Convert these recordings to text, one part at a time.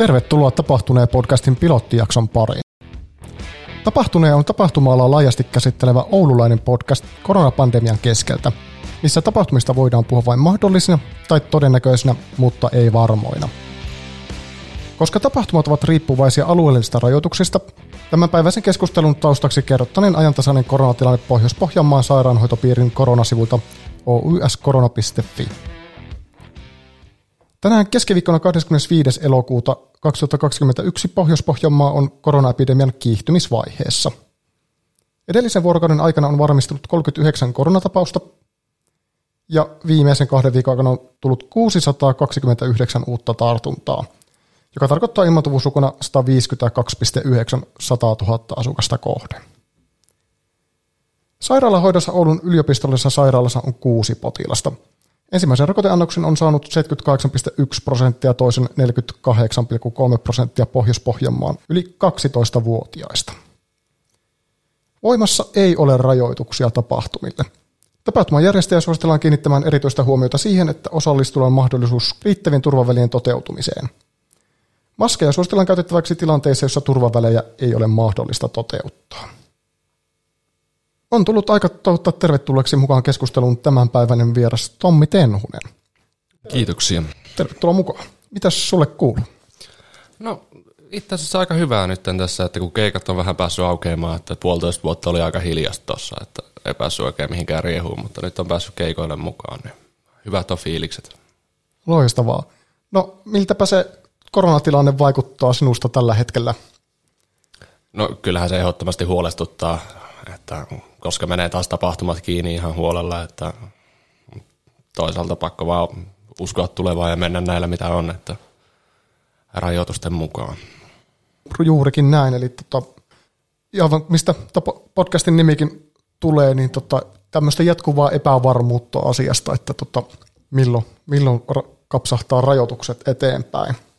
Tervetuloa Tapahtuneen podcastin pilottijakson pariin. Tapahtuneen on tapahtuma laajasti käsittelevä oululainen podcast koronapandemian keskeltä, missä tapahtumista voidaan puhua vain mahdollisina tai todennäköisinä, mutta ei varmoina. Koska tapahtumat ovat riippuvaisia alueellisista rajoituksista, tämänpäiväisen keskustelun taustaksi kerrottaneen ajantasainen koronatilanne Pohjois-Pohjanmaan sairaanhoitopiirin koronasivuilta oyskorona.fi. Tänään keskiviikkona 25. elokuuta 2021 Pohjois-Pohjanmaa on koronaepidemian kiihtymisvaiheessa. Edellisen vuorokauden aikana on varmistunut 39 koronatapausta ja viimeisen kahden viikon aikana on tullut 629 uutta tartuntaa, joka tarkoittaa ilmaantuvuuslukuna 152,9 100 000 asukasta kohden. Sairaalahoidossa Oulun yliopistollisessa sairaalassa on kuusi potilasta – Ensimmäisen rokoteannoksen on saanut 78,1 prosenttia, toisen 48,3 prosenttia Pohjois-Pohjanmaan yli 12-vuotiaista. Voimassa ei ole rajoituksia tapahtumille. Tapahtuman järjestäjä suositellaan kiinnittämään erityistä huomiota siihen, että osallistujalla on mahdollisuus riittävien turvavälien toteutumiseen. Maskeja suositellaan käytettäväksi tilanteissa, joissa turvavälejä ei ole mahdollista toteuttaa. On tullut aika toivottaa tervetulleeksi mukaan keskusteluun tämänpäiväinen vieras Tommi Tenhunen. Kiitoksia. Tervetuloa mukaan. Mitäs sulle kuuluu? No itse asiassa aika hyvää nyt tässä, että kun keikat on vähän päässyt aukeamaan, että puolitoista vuotta oli aika hiljasta tuossa, että ei päässyt oikein mihinkään riehuun, mutta nyt on päässyt keikoille mukaan, niin hyvät on fiilikset. Loistavaa. No miltäpä se koronatilanne vaikuttaa sinusta tällä hetkellä? No kyllähän se ehdottomasti huolestuttaa että koska menee taas tapahtumat kiinni ihan huolella, että toisaalta pakko vaan uskoa tulevaa ja mennä näillä mitä on, että rajoitusten mukaan. Juurikin näin, eli tota, ihan mistä podcastin nimikin tulee, niin tota, tämmöistä jatkuvaa epävarmuutta asiasta, että tota, milloin, milloin kapsahtaa rajoitukset eteenpäin –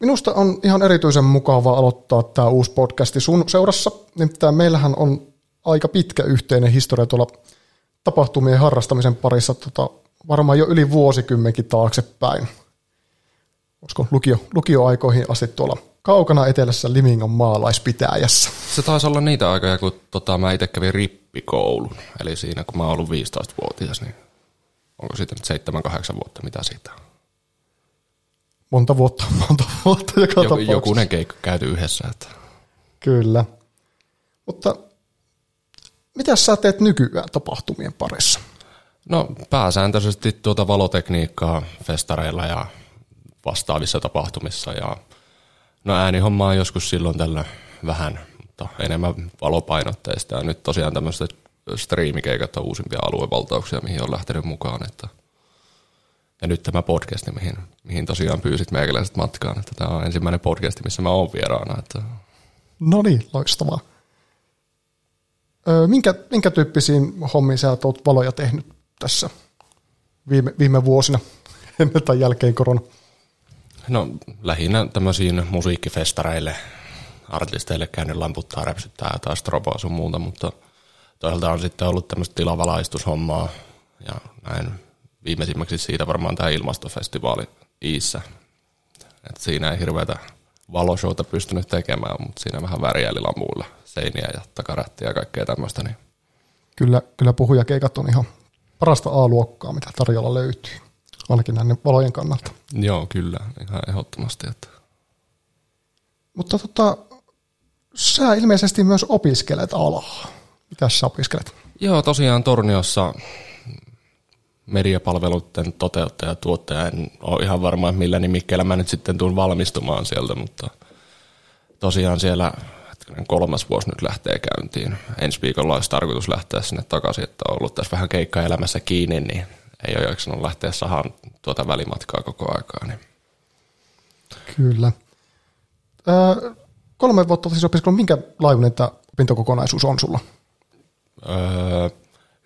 Minusta on ihan erityisen mukavaa aloittaa tämä uusi podcasti sun seurassa. Nimittäin meillähän on aika pitkä yhteinen historia tuolla tapahtumien harrastamisen parissa tota, varmaan jo yli vuosikymmenkin taaksepäin. Olisiko lukio, lukioaikoihin asti tuolla kaukana etelässä Limingan maalaispitäjässä. Se taisi olla niitä aikoja, kun tota, mä itse kävin rippikoulun. Eli siinä, kun mä oon ollut 15-vuotias, niin onko siitä nyt 7-8 vuotta, mitä siitä on? monta vuotta, monta vuotta joka Joku, tapauksessa. Jokunen keikka käyty yhdessä. Että. Kyllä. Mutta mitä sä teet nykyään tapahtumien parissa? No pääsääntöisesti tuota valotekniikkaa festareilla ja vastaavissa tapahtumissa ja no äänihommaa on joskus silloin tällä vähän, mutta enemmän valopainotteista ja nyt tosiaan tämmöiset striimikeikat on uusimpia aluevaltauksia, mihin on lähtenyt mukaan, että – ja nyt tämä podcast, mihin, mihin tosiaan pyysit meikäläiset matkaan. Että tämä on ensimmäinen podcast, missä mä oon vieraana. Että... No niin, loistavaa. Minkä, minkä tyyppisiin hommiin sä oot valoja tehnyt tässä viime, viime vuosina ennen tai jälkeen korona? No lähinnä tämmöisiin musiikkifestareille, artisteille käynyt lamputtaa, räpsyttää ja taas stroboa sun muuta, mutta toisaalta on sitten ollut tämmöistä tilavalaisutushommaa ja näin viimeisimmäksi siitä varmaan tämä ilmastofestivaali Iissä. Et siinä ei hirveätä valoshowta pystynyt tekemään, mutta siinä vähän väriälilamuilla seiniä ja takarättiä ja kaikkea tämmöistä. Niin. Kyllä, kyllä puhujakeikat on ihan parasta A-luokkaa, mitä tarjolla löytyy, ainakin näiden valojen kannalta. Joo, kyllä, ihan ehdottomasti. Että. Mutta tota, sä ilmeisesti myös opiskelet alaa. Mitä sä opiskelet? Joo, tosiaan Torniossa mediapalveluiden toteuttaja ja tuottaja. En ole ihan varma, että millä nimikkeellä mä nyt sitten tuun valmistumaan sieltä, mutta tosiaan siellä kolmas vuosi nyt lähtee käyntiin. Ensi viikolla olisi tarkoitus lähteä sinne takaisin, että on ollut tässä vähän keikkaelämässä kiinni, niin ei ole jaksanut lähteä sahaan tuota välimatkaa koko aikaa. Niin. Kyllä. Öö, kolme vuotta siis opiskellut, minkä laajuinen tämä opintokokonaisuus on sulla? Öö,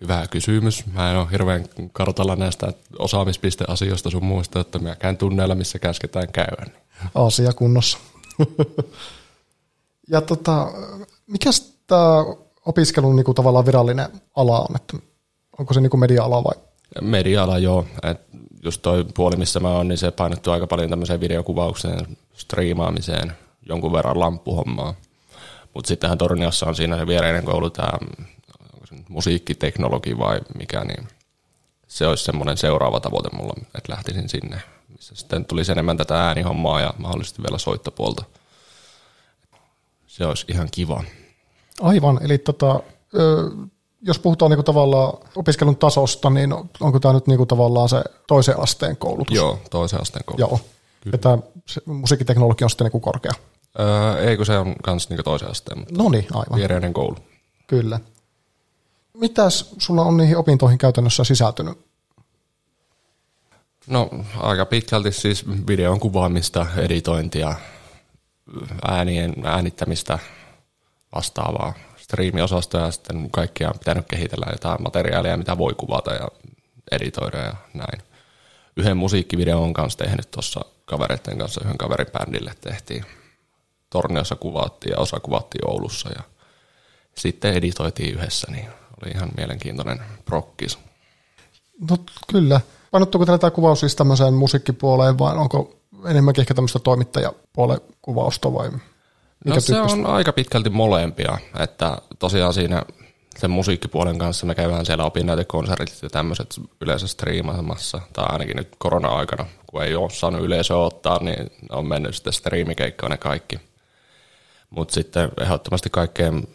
Hyvä kysymys. Mä en ole hirveän kartalla näistä osaamispisteasioista sun muista, että mä käyn tunneilla, missä käsketään käydä. Asia kunnossa. ja tota, mikä tämä opiskelun niinku tavallaan virallinen ala on? Että onko se niinku media-ala vai? Media-ala joo. Et just toi puoli, missä mä oon, niin se painottuu aika paljon tämmöiseen videokuvaukseen, striimaamiseen, jonkun verran lamppuhommaa. Mutta sittenhän Torniossa on siinä se viereinen koulu, tämä musiikkiteknologi vai mikä, niin se olisi semmoinen seuraava tavoite mulla, että lähtisin sinne, missä sitten tulisi enemmän tätä äänihommaa ja mahdollisesti vielä soittopuolta. Se olisi ihan kiva. Aivan, eli tota, jos puhutaan niinku tavallaan opiskelun tasosta, niin onko tämä nyt niinku tavallaan se toisen asteen koulutus? Joo, toisen asteen koulutus. Joo. Kyllä. Ja tämä musiikkiteknologia on sitten niinku korkea? Öö, ei, kun se on myös niinku toisen asteen. No niin, aivan. Viereinen koulu. Kyllä. Mitäs sulla on niihin opintoihin käytännössä sisältynyt? No aika pitkälti siis videon kuvaamista, editointia, äänien äänittämistä vastaavaa striimiosastoja ja sitten kaikkia on pitänyt kehitellä jotain materiaalia, mitä voi kuvata ja editoida ja näin. Yhden musiikkivideon on kanssa tehnyt tuossa kavereiden kanssa, yhden kaverin bändille tehtiin. Torniossa kuvattiin ja osa kuvattiin Oulussa ja sitten editoitiin yhdessä, niin oli ihan mielenkiintoinen prokkis. No kyllä. Painottuuko tämä kuvaus siis tämmöiseen musiikkipuoleen vai onko enemmänkin ehkä tämmöistä toimittajapuolen kuvausta vai mikä No se tyyppistä? on aika pitkälti molempia, että tosiaan siinä sen musiikkipuolen kanssa me käydään siellä opinnäytekonsertit ja tämmöiset yleensä striimaamassa, tai ainakin nyt korona-aikana, kun ei ole saanut yleisöä ottaa, niin on mennyt sitten striimikeikkaan ne kaikki. Mutta sitten ehdottomasti kaikkeen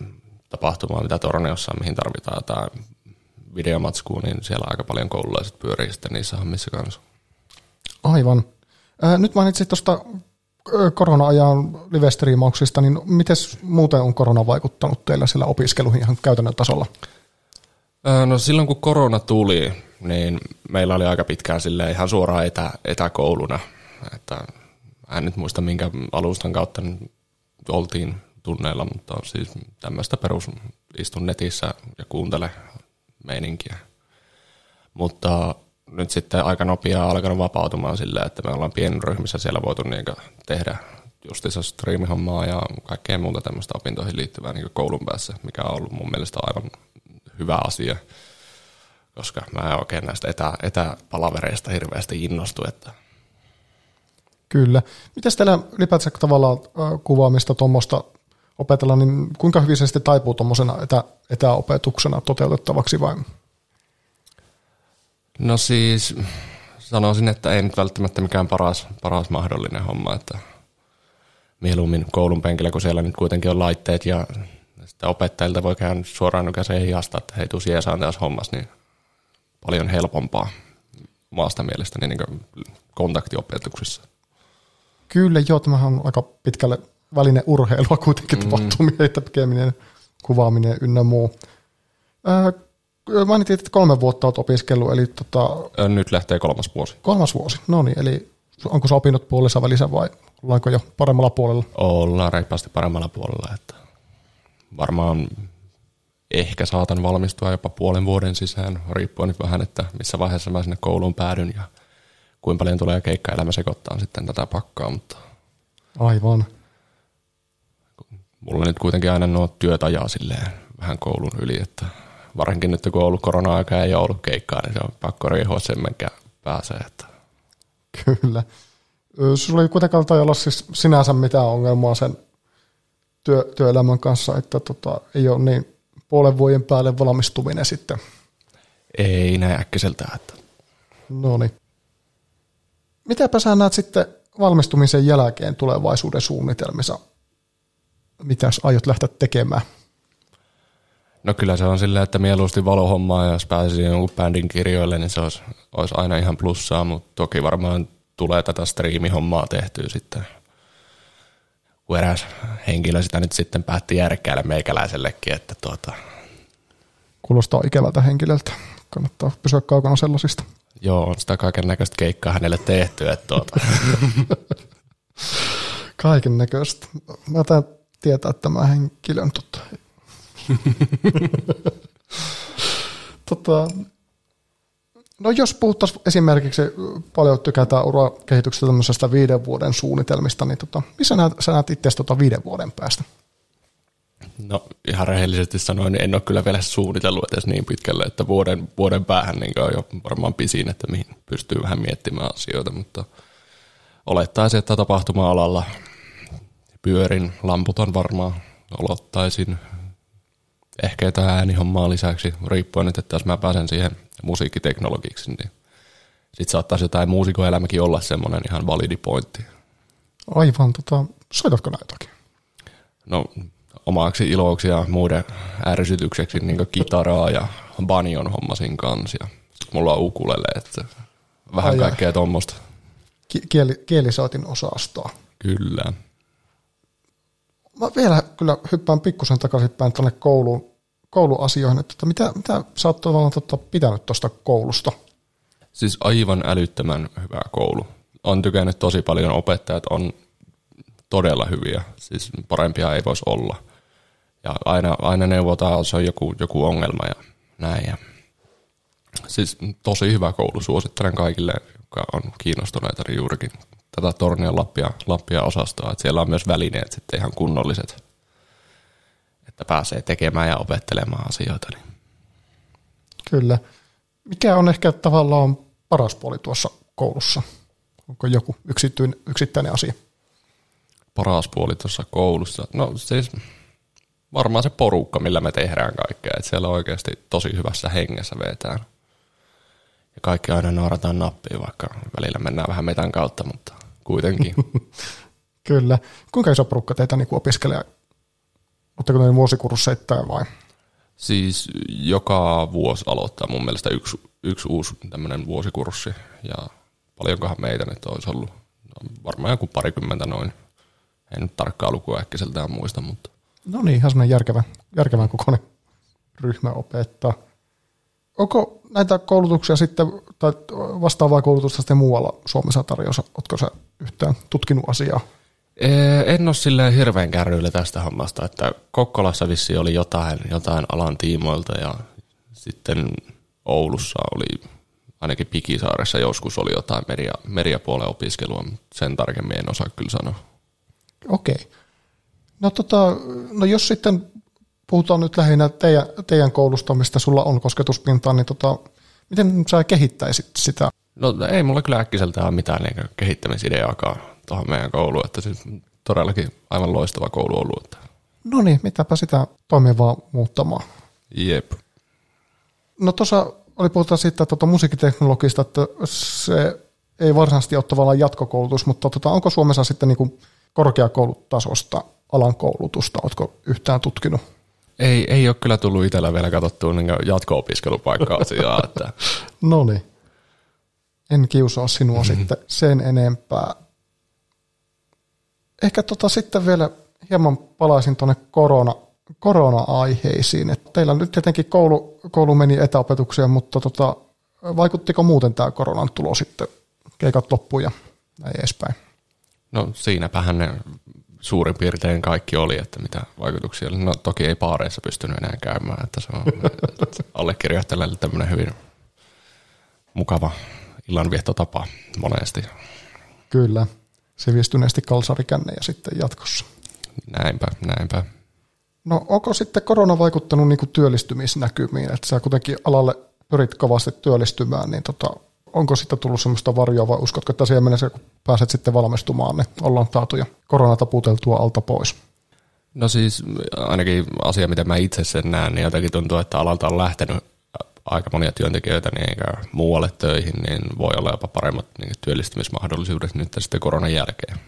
tapahtumaan, mitä Torneossa on, mihin tarvitaan jotain videomatskua, niin siellä aika paljon koululaiset pyörii sitten niissä hommissa kanssa. Aivan. Nyt mainitsit tuosta korona-ajan live-striimauksista, niin miten muuten on korona vaikuttanut teillä sillä opiskeluihin ihan käytännön tasolla? No silloin kun korona tuli, niin meillä oli aika pitkään sille ihan suoraan etä, etäkouluna. Että en nyt muista minkä alustan kautta oltiin tunneilla, mutta siis tämmöistä perus istun netissä ja kuuntele meininkiä. Mutta nyt sitten aika nopeaa alkanut vapautumaan silleen, että me ollaan pienen ryhmissä siellä voitu niin tehdä justiinsa striimihommaa ja kaikkea muuta tämmöistä opintoihin liittyvää niin koulun päässä, mikä on ollut mun mielestä aivan hyvä asia, koska mä en oikein näistä etä, etäpalavereista hirveästi innostu. Että Kyllä. Miten teillä ylipäätään tavallaan kuvaamista tuommoista opetella, niin kuinka hyvin se sitten taipuu tuommoisena etä, etäopetuksena toteutettavaksi vai No siis sanoisin, että ei nyt välttämättä mikään paras, paras mahdollinen homma, että mieluummin koulun penkillä, kun siellä nyt kuitenkin on laitteet ja sitten opettajilta voi käydä suoraan nykäiseen hiasta, että hei, tuu jeesaan tässä hommassa, niin paljon helpompaa omasta mielestäni niin kontaktiopetuksissa. Kyllä, joo, tämähän on aika pitkälle väline urheilua kuitenkin mm. tapahtumia, että tekeminen, kuvaaminen ynnä muu. Mainitit, että kolme vuotta olet opiskellut, eli tota... Nyt lähtee kolmas vuosi. Kolmas vuosi, no niin, eli onko sä opinnot puolessa välissä vai ollaanko jo paremmalla puolella? Ollaan reippaasti paremmalla puolella, että varmaan ehkä saatan valmistua jopa puolen vuoden sisään, riippuen nyt vähän, että missä vaiheessa mä sinne kouluun päädyn ja kuinka paljon tulee keikkaelämä sekoittaa sitten tätä pakkaa, mutta... Aivan. Mulla nyt kuitenkin aina nuo työt ajaa silleen vähän koulun yli, että varsinkin nyt kun on ollut korona-aika ja joulukeikkaa, niin se on pakko riehua sen, minkä pääsee. Että. Kyllä. Sulla ei kuitenkaan olla siis sinänsä mitään ongelmaa sen työ, työelämän kanssa, että tota, ei ole niin puolen vuoden päälle valmistuminen sitten. Ei näin äkkiseltä. Että. No niin. Mitäpä sä näet sitten valmistumisen jälkeen tulevaisuuden suunnitelmissa? Mitäs aiot lähteä tekemään? No kyllä se on silleen, että mieluusti valohommaa ja jos pääsisi jonkun bändin kirjoille, niin se olisi, olisi aina ihan plussaa, mutta toki varmaan tulee tätä striimihommaa tehtyä sitten. Kun eräs henkilö sitä nyt sitten päätti järkkäillä meikäläisellekin, että tuota... Kuulostaa ikävältä henkilöltä. Kannattaa pysyä kaukana sellaisista. Joo, on sitä kaiken näköistä keikkaa hänelle tehty. Että tuota. kaiken näköistä. Mä tämän tietää tämä henkilön tota, tota, no jos puhuttaisiin esimerkiksi, paljon tykätään urakehityksestä tämmöisestä viiden vuoden suunnitelmista, niin tota, missä näet, sä näet itse tota viiden vuoden päästä? No ihan rehellisesti sanoin, niin en ole kyllä vielä suunnitellut edes niin pitkälle, että vuoden, vuoden päähän niin on jo varmaan pisin, että mihin pystyy vähän miettimään asioita, mutta olettaisin, että tapahtuma-alalla pyörin, lamput on varmaan, olottaisin ehkä jotain äänihommaa lisäksi, riippuen nyt, että jos mä pääsen siihen musiikkiteknologiksi, niin sitten saattaisi jotain muusikoelämäkin olla semmoinen ihan validi pointti. Aivan, tota, soitatko näitäkin? No omaksi iloksi ja muiden ärsytykseksi niin kitaraa ja banion hommasin kanssa. Mulla on ukulele, että vähän Ai kaikkea tuommoista. Kieli, kielisoitin osastoa. Kyllä. Mä vielä kyllä hyppään pikkusen takaisinpäin tuonne kouluun, kouluasioihin, että mitä, mitä sä oot tavallaan tota, pitänyt tuosta koulusta? Siis aivan älyttömän hyvä koulu. On tykännyt tosi paljon, opettajat on todella hyviä, siis parempia ei voisi olla. Ja aina, aina neuvotaan, jos on joku, joku ongelma ja näin. Ja siis tosi hyvä koulu, suosittelen kaikille, jotka on kiinnostuneita niin juurikin tätä Tornion Lappia, Lappia osastoa. Että siellä on myös välineet sitten ihan kunnolliset, että pääsee tekemään ja opettelemaan asioita. Niin. Kyllä. Mikä on ehkä tavallaan paras puoli tuossa koulussa? Onko joku yksittäinen asia? paras puoli tuossa koulussa? No siis varmaan se porukka, millä me tehdään kaikkea. Että siellä oikeasti tosi hyvässä hengessä vetään. Ja kaikki aina naurataan nappiin, vaikka välillä mennään vähän metän kautta, mutta kuitenkin. Kyllä. Kuinka iso porukka teitä niin opiskelee? Oletteko ne vuosikursseittain vai? Siis joka vuosi aloittaa mun mielestä yksi, yksi uusi tämmöinen vuosikurssi. Ja paljonkohan meitä nyt olisi ollut? No, varmaan joku parikymmentä noin. En nyt tarkkaa lukua äkkiseltään muista, mutta... No niin, ihan semmoinen järkevä, järkevän kokoinen ryhmä opettaa. Onko näitä koulutuksia sitten, tai vastaavaa koulutusta sitten muualla Suomessa tarjossa? Oletko sä yhtään tutkinut asiaa? En ole silleen hirveän kärryillä tästä hommasta, että Kokkolassa vissi oli jotain, jotain alan tiimoilta ja sitten Oulussa oli, ainakin Pikisaaressa joskus oli jotain media, mediapuolen opiskelua, mutta sen tarkemmin en osaa kyllä sanoa. Okei. No, tota, no jos sitten puhutaan nyt lähinnä teidän, teidän koulusta, mistä sulla on kosketuspintaa, niin tota, miten sä kehittäisit sitä? No ei mulla kyllä äkkiseltään ole mitään niin kehittämisideaakaan tuohon meidän kouluun, että siis todellakin aivan loistava koulu ollut. Että. No niin, mitäpä sitä toimivaa muuttamaan. Jep. No tuossa oli puhutaan siitä tuota musiikkiteknologista, että se ei varsinaisesti ole tavallaan jatkokoulutus, mutta tota, onko Suomessa sitten niin korkeakoulutasosta alan koulutusta? Oletko yhtään tutkinut? Ei, ei ole kyllä tullut itsellä vielä katsottua niin jatko-opiskelupaikkaa asiaa. Että. no niin. En kiusaa sinua mm-hmm. sitten sen enempää. Ehkä tota sitten vielä hieman palaisin tuonne korona, korona-aiheisiin. Et teillä nyt tietenkin koulu, koulu meni etäopetukseen, mutta tota, vaikuttiko muuten tämä koronan tulo sitten keikat loppuun ja näin edespäin? No siinäpähän ne suurin piirtein kaikki oli, että mitä vaikutuksia oli. No toki ei paareissa pystynyt enää käymään, että se on allekirjoittajalle tämmöinen hyvin mukava illanviehtotapa monesti. Kyllä, sivistyneesti kalsarikänne ja sitten jatkossa. Näinpä, näinpä. No onko sitten korona vaikuttanut niin työllistymisnäkymiin, että sä kuitenkin alalle pyrit kovasti työllistymään, niin tota, onko sitten tullut semmoista varjoa vai uskotko, että siellä mennessä, kun pääset sitten valmistumaan, niin ollaan taatu ja koronataputeltua alta pois? No siis ainakin asia, mitä mä itse sen näen, niin jotenkin tuntuu, että alalta on lähtenyt aika monia työntekijöitä niin muualle töihin, niin voi olla jopa paremmat niin työllistymismahdollisuudet nyt sitten koronan jälkeen.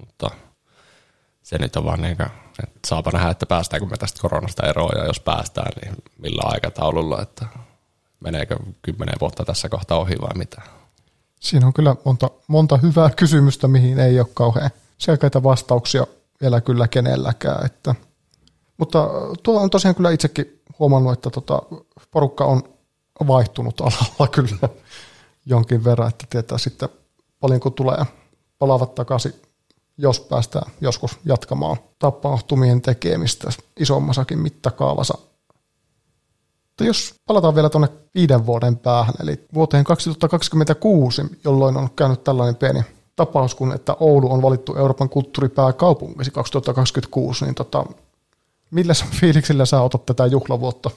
Mutta se nyt on vaan niin kuin, että saapa nähdä, että päästäänkö me tästä koronasta eroon ja jos päästään, niin millä aikataululla, että meneekö kymmenen vuotta tässä kohtaa ohi vai mitä? Siinä on kyllä monta, monta hyvää kysymystä, mihin ei ole kauhean selkeitä vastauksia vielä kyllä kenelläkään. Että, mutta tuo on tosiaan kyllä itsekin huomannut, että tota, porukka on vaihtunut alalla kyllä jonkin verran, että tietää sitten paljonko tulee palaavat takaisin, jos päästään joskus jatkamaan tapahtumien tekemistä isommassakin mittakaavassa mutta jos palataan vielä tuonne viiden vuoden päähän, eli vuoteen 2026, jolloin on käynyt tällainen pieni tapaus, kun että Oulu on valittu Euroopan kulttuuripääkaupungiksi 2026, niin tota, Millä fiiliksillä sä otat tätä juhlavuotta?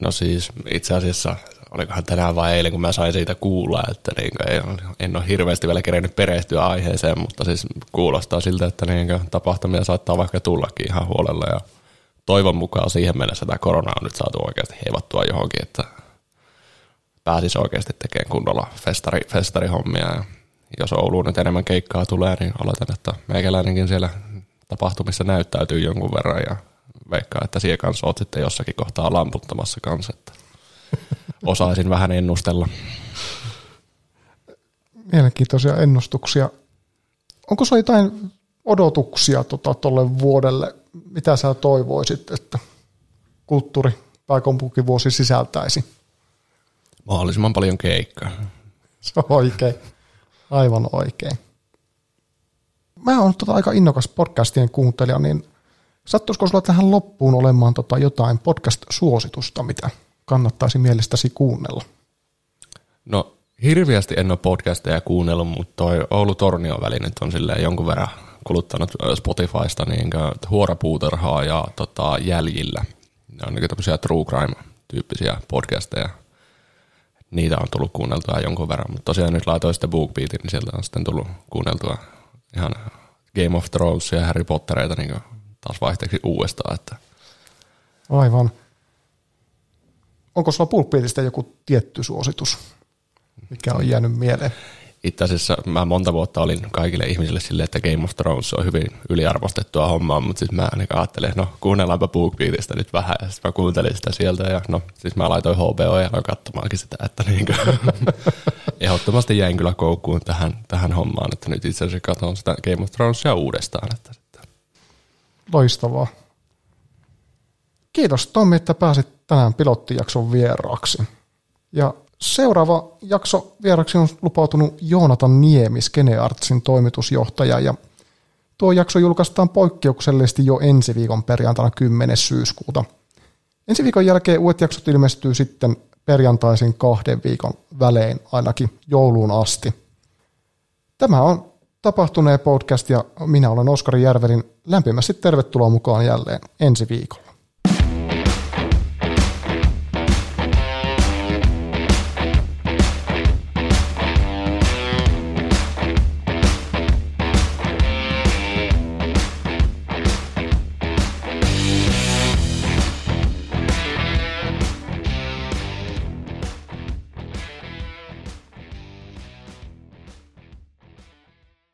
No siis itse asiassa, olikohan tänään vai eilen, kun mä sain siitä kuulla, että niin kuin, en ole hirveästi vielä kerennyt perehtyä aiheeseen, mutta siis kuulostaa siltä, että niin kuin, tapahtumia saattaa vaikka tullakin ihan huolella ja toivon mukaan siihen mennessä tämä korona on nyt saatu oikeasti heivattua johonkin, että pääsisi oikeasti tekemään kunnolla festari, festarihommia ja jos Ouluun nyt enemmän keikkaa tulee, niin oletan, että meikäläinenkin siellä tapahtumissa näyttäytyy jonkun verran ja veikkaa, että siellä kanssa oot sitten jossakin kohtaa lamputtamassa kanssa, että osaisin vähän ennustella. Mielenkiintoisia ennustuksia. Onko se jotain odotuksia tuolle tota, vuodelle? Mitä sä toivoisit, että kulttuuri- tai vuosi sisältäisi? Mahdollisimman paljon keikkaa. Se on oikein. Aivan oikein. Mä oon tota aika innokas podcastien kuuntelija, niin sattuisiko sulla tähän loppuun olemaan tota jotain podcast-suositusta, mitä kannattaisi mielestäsi kuunnella? No hirviästi en ole podcasteja kuunnellut, mutta toi Oulu Tornio välinyt on silleen jonkun verran kuluttanut Spotifysta niin huorapuuterhaa ja tota, jäljillä. Ne on niin tämmöisiä true crime-tyyppisiä podcasteja. Niitä on tullut kuunneltua jonkun verran, mutta tosiaan nyt laitoin sitten BookBeatin, niin sieltä on sitten tullut kuunneltua ihan Game of Thrones ja Harry Pottereita niin taas vaihteeksi uudestaan. Että. Aivan. Onko sulla BookBeatista joku tietty suositus, mikä on jäänyt mieleen? Itse asiassa mä monta vuotta olin kaikille ihmisille silleen, että Game of Thrones on hyvin yliarvostettua hommaa, mutta sitten mä niin ajattelin, no kuunnellaanpa BookBeatista nyt vähän, ja sitten mä kuuntelin sitä sieltä, ja no siis mä laitoin HBO ja aloin katsomaankin sitä, että niin ehdottomasti jäin kyllä koukkuun tähän, tähän hommaan, että nyt itse asiassa katson sitä Game of Thronesia uudestaan. Että, että. Loistavaa. Kiitos Tommi, että pääsit tänään pilottijakson vieraaksi. Ja Seuraava jakso vieraksi on lupautunut Joonatan Niemi, Skeneartsin toimitusjohtaja, ja tuo jakso julkaistaan poikkeuksellisesti jo ensi viikon perjantaina 10. syyskuuta. Ensi viikon jälkeen uudet jaksot ilmestyy sitten perjantaisin kahden viikon välein ainakin jouluun asti. Tämä on Tapahtuneen podcast ja minä olen Oskari Järvelin. Lämpimästi tervetuloa mukaan jälleen ensi viikolla.